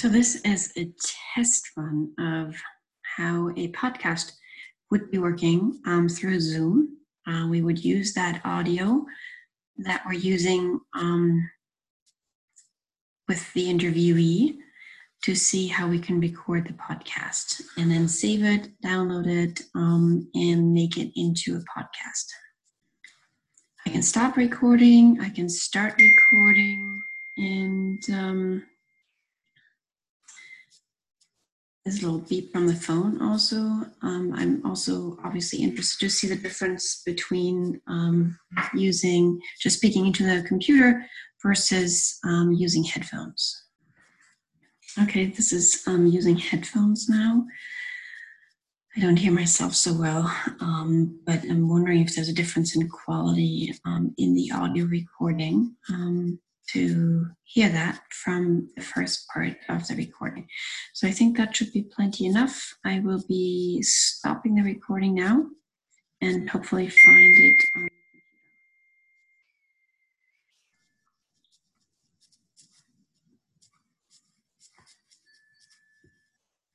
So, this is a test run of how a podcast would be working um, through Zoom. Uh, we would use that audio that we're using um, with the interviewee to see how we can record the podcast and then save it, download it, um, and make it into a podcast. I can stop recording, I can start recording, and um, there's a little beep from the phone also. Um, I'm also obviously interested to see the difference between um, using just speaking into the computer versus um, using headphones. Okay, this is um, using headphones now. I don't hear myself so well, um, but I'm wondering if there's a difference in quality um, in the audio recording to hear that from the first part of the recording. So I think that should be plenty enough. I will be stopping the recording now and hopefully find it.